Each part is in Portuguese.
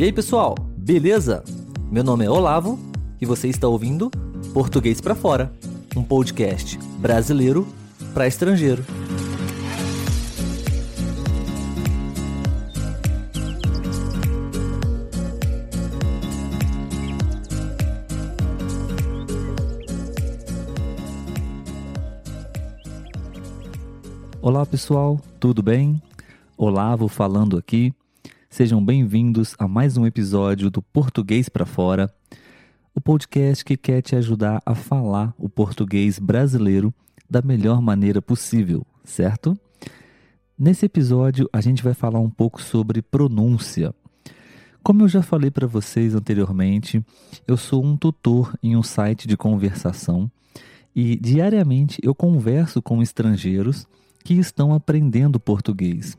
E aí, pessoal, beleza? Meu nome é Olavo e você está ouvindo Português para Fora, um podcast brasileiro para estrangeiro. Olá pessoal, tudo bem? Olavo falando aqui. Sejam bem-vindos a mais um episódio do Português para Fora, o podcast que quer te ajudar a falar o português brasileiro da melhor maneira possível, certo? Nesse episódio a gente vai falar um pouco sobre pronúncia. Como eu já falei para vocês anteriormente, eu sou um tutor em um site de conversação e diariamente eu converso com estrangeiros que estão aprendendo português.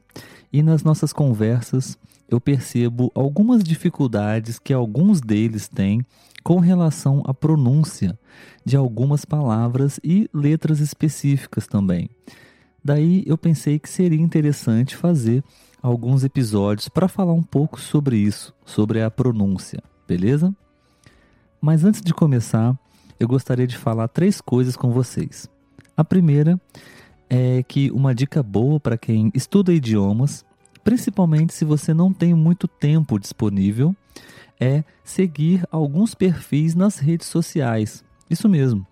E nas nossas conversas eu percebo algumas dificuldades que alguns deles têm com relação à pronúncia de algumas palavras e letras específicas também. Daí eu pensei que seria interessante fazer alguns episódios para falar um pouco sobre isso, sobre a pronúncia, beleza? Mas antes de começar, eu gostaria de falar três coisas com vocês. A primeira é que uma dica boa para quem estuda idiomas, principalmente se você não tem muito tempo disponível, é seguir alguns perfis nas redes sociais. Isso mesmo.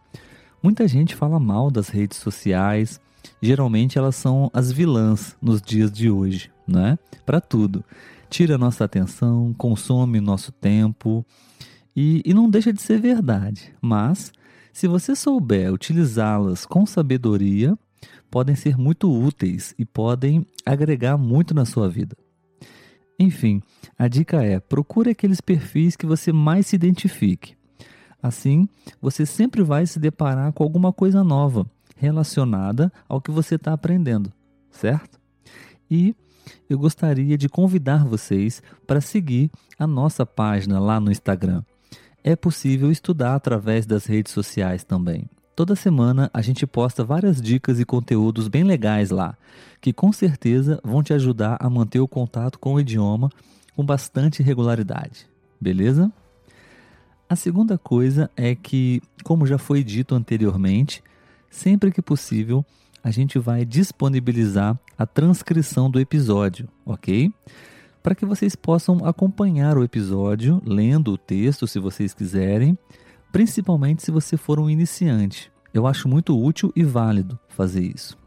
Muita gente fala mal das redes sociais. Geralmente elas são as vilãs nos dias de hoje, né? Para tudo. Tira nossa atenção, consome nosso tempo e, e não deixa de ser verdade. Mas se você souber utilizá-las com sabedoria, podem ser muito úteis e podem agregar muito na sua vida. Enfim, a dica é: procure aqueles perfis que você mais se identifique. Assim, você sempre vai se deparar com alguma coisa nova relacionada ao que você está aprendendo, certo? E eu gostaria de convidar vocês para seguir a nossa página lá no Instagram. É possível estudar através das redes sociais também. Toda semana a gente posta várias dicas e conteúdos bem legais lá, que com certeza vão te ajudar a manter o contato com o idioma com bastante regularidade. Beleza? A segunda coisa é que, como já foi dito anteriormente, sempre que possível a gente vai disponibilizar a transcrição do episódio, ok? Para que vocês possam acompanhar o episódio lendo o texto se vocês quiserem principalmente se você for um iniciante. Eu acho muito útil e válido fazer isso.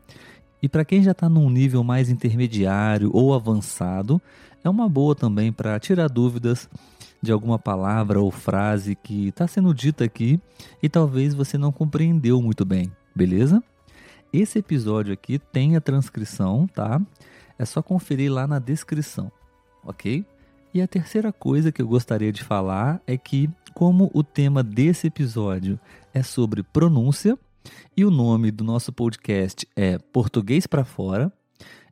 E para quem já está num nível mais intermediário ou avançado, é uma boa também para tirar dúvidas de alguma palavra ou frase que está sendo dita aqui e talvez você não compreendeu muito bem, beleza? Esse episódio aqui tem a transcrição, tá? É só conferir lá na descrição, ok? E a terceira coisa que eu gostaria de falar é que, como o tema desse episódio é sobre pronúncia e o nome do nosso podcast é Português para Fora,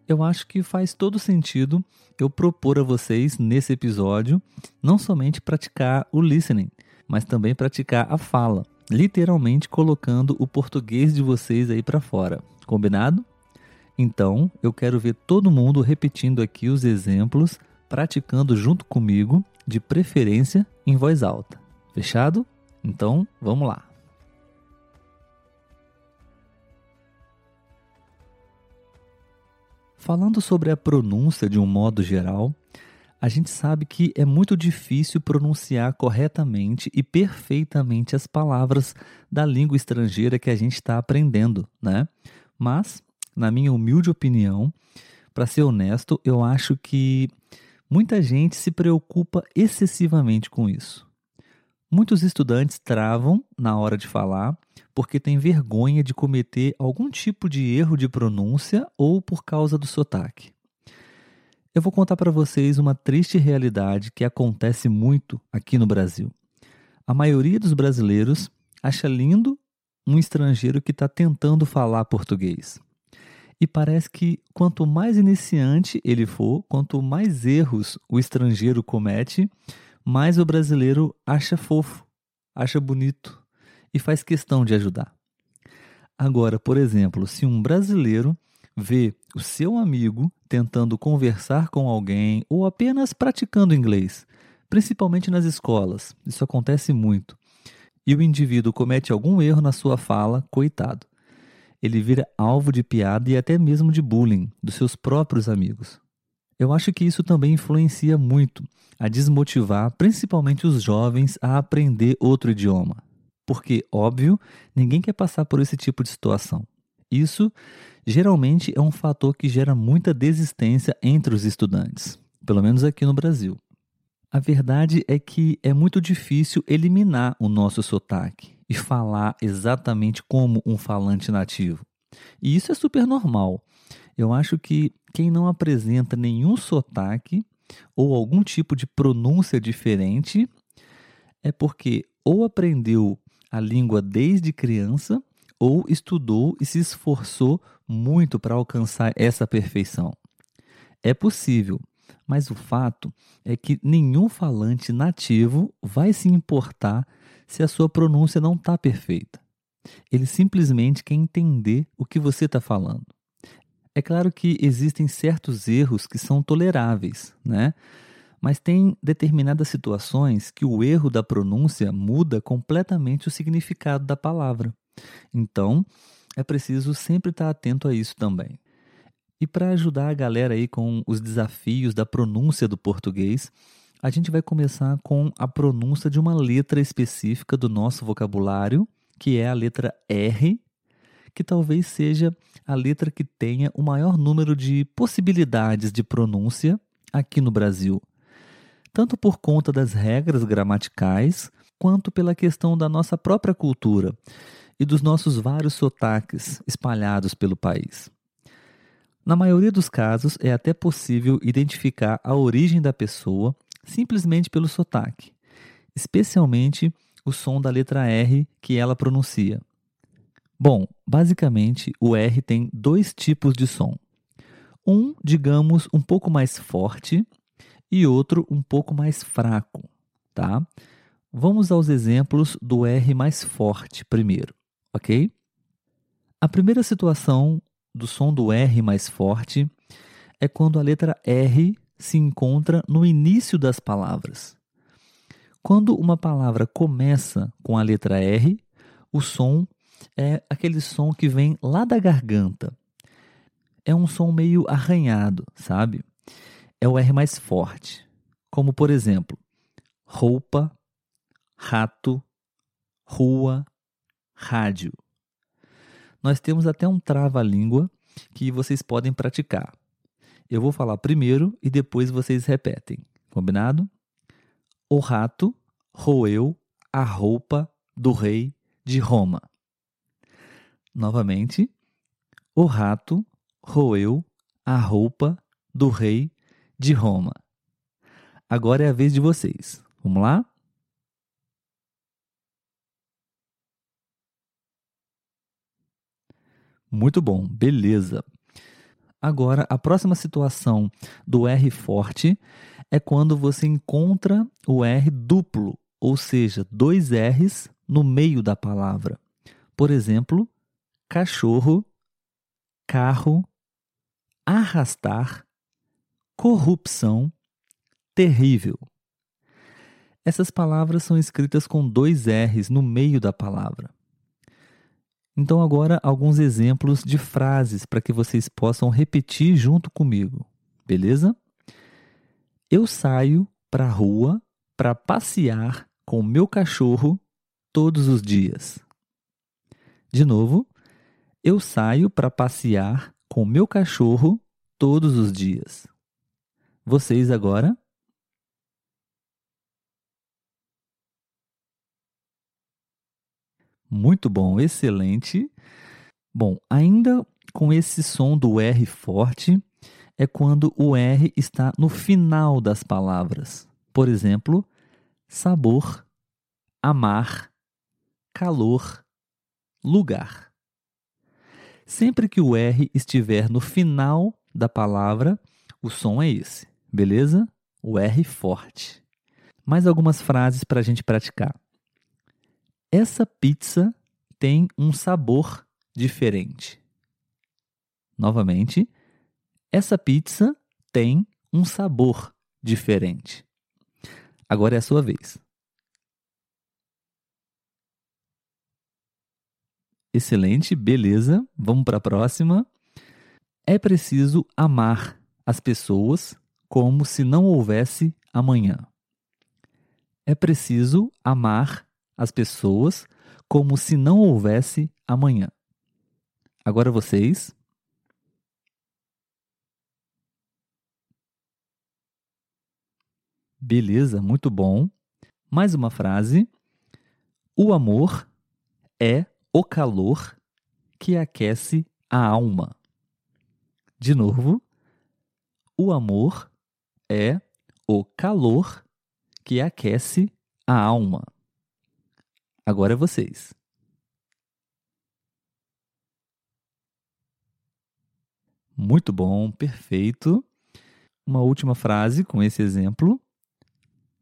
eu acho que faz todo sentido eu propor a vocês nesse episódio não somente praticar o listening, mas também praticar a fala, literalmente colocando o português de vocês aí para fora. Combinado? Então, eu quero ver todo mundo repetindo aqui os exemplos praticando junto comigo, de preferência em voz alta. Fechado? Então, vamos lá. Falando sobre a pronúncia de um modo geral, a gente sabe que é muito difícil pronunciar corretamente e perfeitamente as palavras da língua estrangeira que a gente está aprendendo, né? Mas, na minha humilde opinião, para ser honesto, eu acho que Muita gente se preocupa excessivamente com isso. Muitos estudantes travam na hora de falar porque têm vergonha de cometer algum tipo de erro de pronúncia ou por causa do sotaque. Eu vou contar para vocês uma triste realidade que acontece muito aqui no Brasil. A maioria dos brasileiros acha lindo um estrangeiro que está tentando falar português. E parece que quanto mais iniciante ele for, quanto mais erros o estrangeiro comete, mais o brasileiro acha fofo, acha bonito e faz questão de ajudar. Agora, por exemplo, se um brasileiro vê o seu amigo tentando conversar com alguém ou apenas praticando inglês, principalmente nas escolas. Isso acontece muito. E o indivíduo comete algum erro na sua fala, coitado. Ele vira alvo de piada e até mesmo de bullying dos seus próprios amigos. Eu acho que isso também influencia muito a desmotivar principalmente os jovens a aprender outro idioma. Porque, óbvio, ninguém quer passar por esse tipo de situação. Isso geralmente é um fator que gera muita desistência entre os estudantes, pelo menos aqui no Brasil. A verdade é que é muito difícil eliminar o nosso sotaque e falar exatamente como um falante nativo. E isso é super normal. Eu acho que quem não apresenta nenhum sotaque ou algum tipo de pronúncia diferente é porque ou aprendeu a língua desde criança ou estudou e se esforçou muito para alcançar essa perfeição. É possível, mas o fato é que nenhum falante nativo vai se importar se a sua pronúncia não está perfeita. Ele simplesmente quer entender o que você está falando. É claro que existem certos erros que são toleráveis, né? Mas tem determinadas situações que o erro da pronúncia muda completamente o significado da palavra. Então, é preciso sempre estar atento a isso também. E para ajudar a galera aí com os desafios da pronúncia do português, a gente vai começar com a pronúncia de uma letra específica do nosso vocabulário, que é a letra R que talvez seja a letra que tenha o maior número de possibilidades de pronúncia aqui no Brasil, tanto por conta das regras gramaticais, quanto pela questão da nossa própria cultura e dos nossos vários sotaques espalhados pelo país. Na maioria dos casos, é até possível identificar a origem da pessoa simplesmente pelo sotaque, especialmente o som da letra R que ela pronuncia. Bom, basicamente o R tem dois tipos de som. Um, digamos, um pouco mais forte e outro um pouco mais fraco, tá? Vamos aos exemplos do R mais forte primeiro, ok? A primeira situação do som do R mais forte é quando a letra R se encontra no início das palavras. Quando uma palavra começa com a letra R, o som é aquele som que vem lá da garganta. É um som meio arranhado, sabe? É o R mais forte. Como, por exemplo, roupa, rato, rua, rádio. Nós temos até um trava-língua que vocês podem praticar. Eu vou falar primeiro e depois vocês repetem. Combinado? O rato roeu a roupa do rei de Roma. Novamente, o rato roeu a roupa do rei de Roma. Agora é a vez de vocês. Vamos lá? Muito bom, beleza. Agora, a próxima situação do R forte é quando você encontra o R duplo, ou seja, dois R's no meio da palavra. Por exemplo, cachorro, carro, arrastar, corrupção, terrível. Essas palavras são escritas com dois R's no meio da palavra. Então, agora, alguns exemplos de frases para que vocês possam repetir junto comigo, beleza? Eu saio para a rua para passear com meu cachorro todos os dias. De novo, eu saio para passear com meu cachorro todos os dias. Vocês agora? Muito bom, excelente. Bom, ainda com esse som do R forte, é quando o R está no final das palavras. Por exemplo, sabor, amar, calor, lugar. Sempre que o R estiver no final da palavra, o som é esse, beleza? O R forte. Mais algumas frases para a gente praticar. Essa pizza tem um sabor diferente. Novamente, essa pizza tem um sabor diferente. Agora é a sua vez. Excelente, beleza. Vamos para a próxima. É preciso amar as pessoas como se não houvesse amanhã. É preciso amar as pessoas como se não houvesse amanhã. Agora vocês. Beleza, muito bom. Mais uma frase. O amor é o calor que aquece a alma. De novo, o amor é o calor que aquece a alma. Agora é vocês. Muito bom, perfeito. Uma última frase com esse exemplo.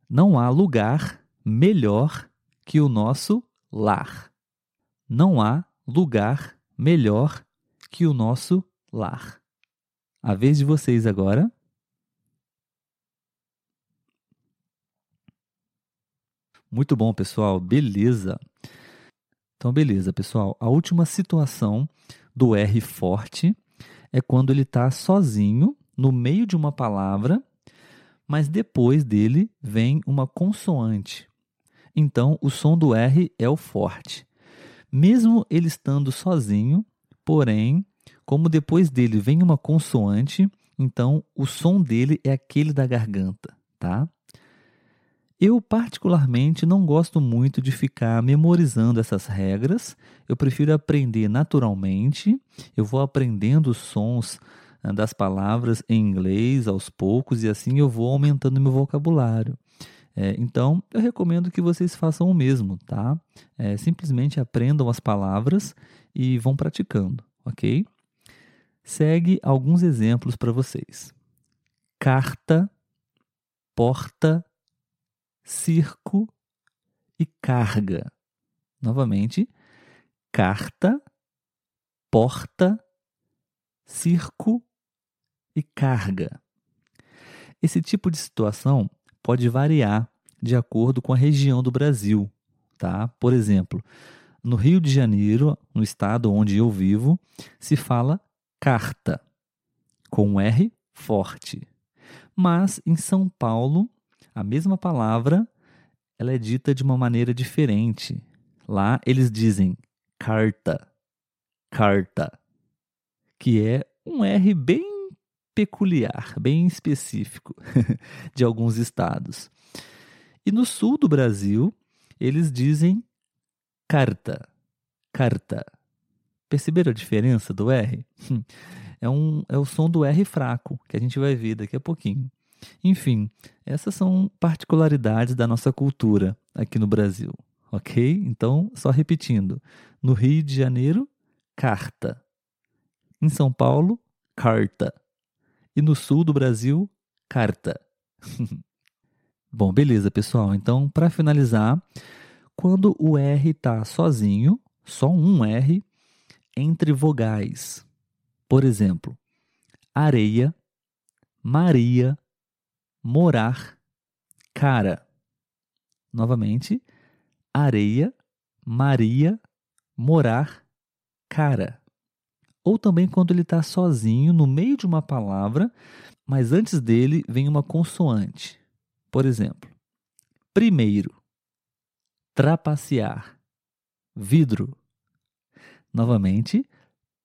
Não há lugar melhor que o nosso lar. Não há lugar melhor que o nosso lar. A vez de vocês agora. Muito bom, pessoal. Beleza. Então, beleza, pessoal. A última situação do R forte é quando ele está sozinho no meio de uma palavra, mas depois dele vem uma consoante. Então, o som do R é o forte mesmo ele estando sozinho, porém, como depois dele vem uma consoante, então o som dele é aquele da garganta, tá? Eu, particularmente, não gosto muito de ficar memorizando essas regras. Eu prefiro aprender naturalmente. Eu vou aprendendo os sons ah, das palavras em inglês aos poucos e assim eu vou aumentando meu vocabulário. É, então, eu recomendo que vocês façam o mesmo, tá? É, simplesmente aprendam as palavras e vão praticando, ok? Segue alguns exemplos para vocês: carta, porta, circo e carga. Novamente, carta, porta, circo e carga. Esse tipo de situação pode variar de acordo com a região do Brasil, tá? Por exemplo, no Rio de Janeiro, no estado onde eu vivo, se fala carta com um R forte. Mas em São Paulo, a mesma palavra ela é dita de uma maneira diferente. Lá eles dizem carta, carta, que é um R bem peculiar, bem específico de alguns estados. E no sul do Brasil, eles dizem carta, carta. Perceberam a diferença do R? É, um, é o som do R fraco, que a gente vai ver daqui a pouquinho. Enfim, essas são particularidades da nossa cultura aqui no Brasil, ok? Então, só repetindo: no Rio de Janeiro, carta. Em São Paulo, carta e no sul do Brasil, carta. Bom, beleza, pessoal. Então, para finalizar, quando o R está sozinho, só um R, entre vogais. Por exemplo, areia, Maria, morar, cara. Novamente, areia, Maria, morar, cara ou também quando ele está sozinho no meio de uma palavra, mas antes dele vem uma consoante. Por exemplo, primeiro, trapacear, vidro. Novamente,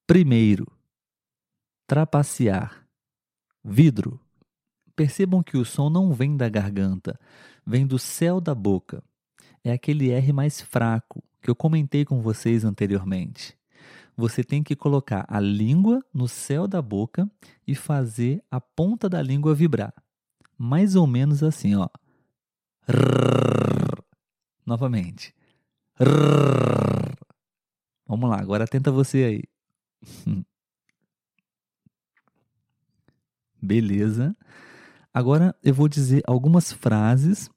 primeiro, trapacear, vidro. Percebam que o som não vem da garganta, vem do céu da boca. É aquele R mais fraco que eu comentei com vocês anteriormente você tem que colocar a língua no céu da boca e fazer a ponta da língua vibrar. Mais ou menos assim, ó. Novamente. Vamos lá, agora tenta você aí. Beleza. Agora eu vou dizer algumas frases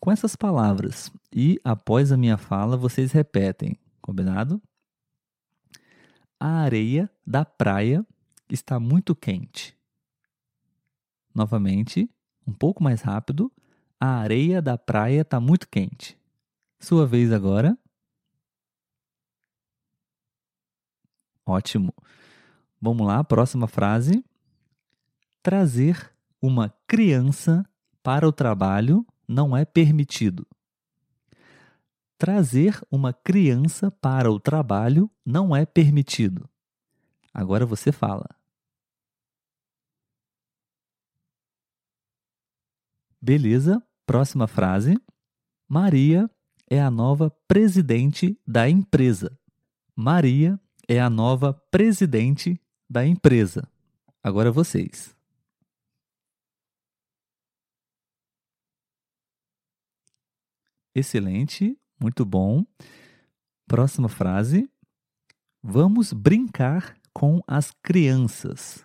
com essas palavras e após a minha fala vocês repetem, combinado? A areia da praia está muito quente. Novamente, um pouco mais rápido. A areia da praia está muito quente. Sua vez agora. Ótimo. Vamos lá, próxima frase. Trazer uma criança para o trabalho não é permitido. Trazer uma criança para o trabalho não é permitido. Agora você fala. Beleza, próxima frase. Maria é a nova presidente da empresa. Maria é a nova presidente da empresa. Agora vocês. Excelente, muito bom. Próxima frase. Vamos brincar com as crianças.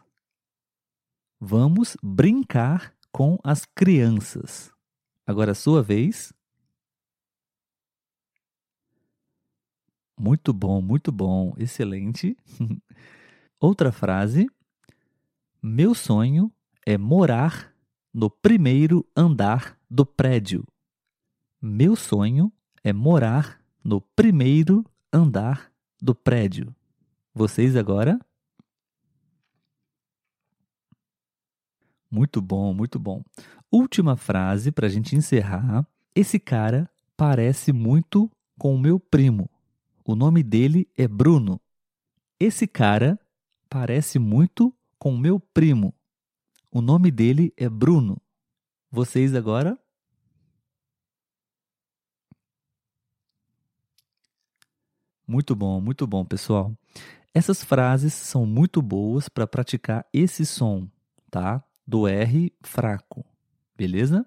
Vamos brincar com as crianças. Agora, sua vez. Muito bom, muito bom, excelente. Outra frase. Meu sonho é morar no primeiro andar do prédio. Meu sonho é morar no primeiro andar do prédio. Vocês agora? Muito bom, muito bom. Última frase para a gente encerrar. Esse cara parece muito com o meu primo. O nome dele é Bruno. Esse cara parece muito com o meu primo. O nome dele é Bruno. Vocês agora? Muito bom, muito bom, pessoal. Essas frases são muito boas para praticar esse som, tá? Do R fraco, beleza?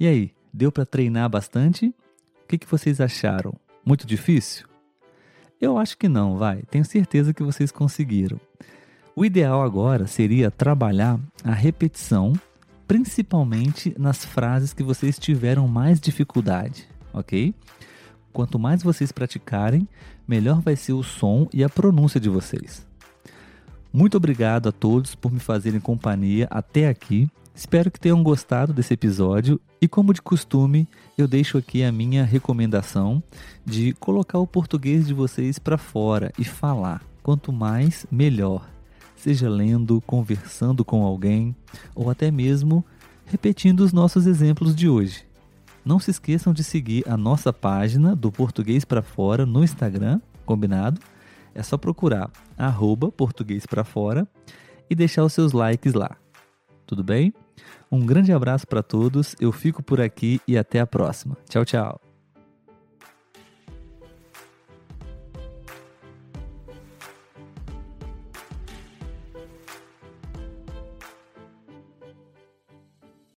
E aí, deu para treinar bastante? O que, que vocês acharam? Muito difícil? Eu acho que não, vai. Tenho certeza que vocês conseguiram. O ideal agora seria trabalhar a repetição, principalmente nas frases que vocês tiveram mais dificuldade, ok? Quanto mais vocês praticarem, melhor vai ser o som e a pronúncia de vocês. Muito obrigado a todos por me fazerem companhia até aqui. Espero que tenham gostado desse episódio e, como de costume, eu deixo aqui a minha recomendação de colocar o português de vocês para fora e falar. Quanto mais, melhor. Seja lendo, conversando com alguém ou até mesmo repetindo os nossos exemplos de hoje. Não se esqueçam de seguir a nossa página do Português para Fora no Instagram, combinado? É só procurar arroba Português para Fora e deixar os seus likes lá. Tudo bem? Um grande abraço para todos, eu fico por aqui e até a próxima. Tchau, tchau.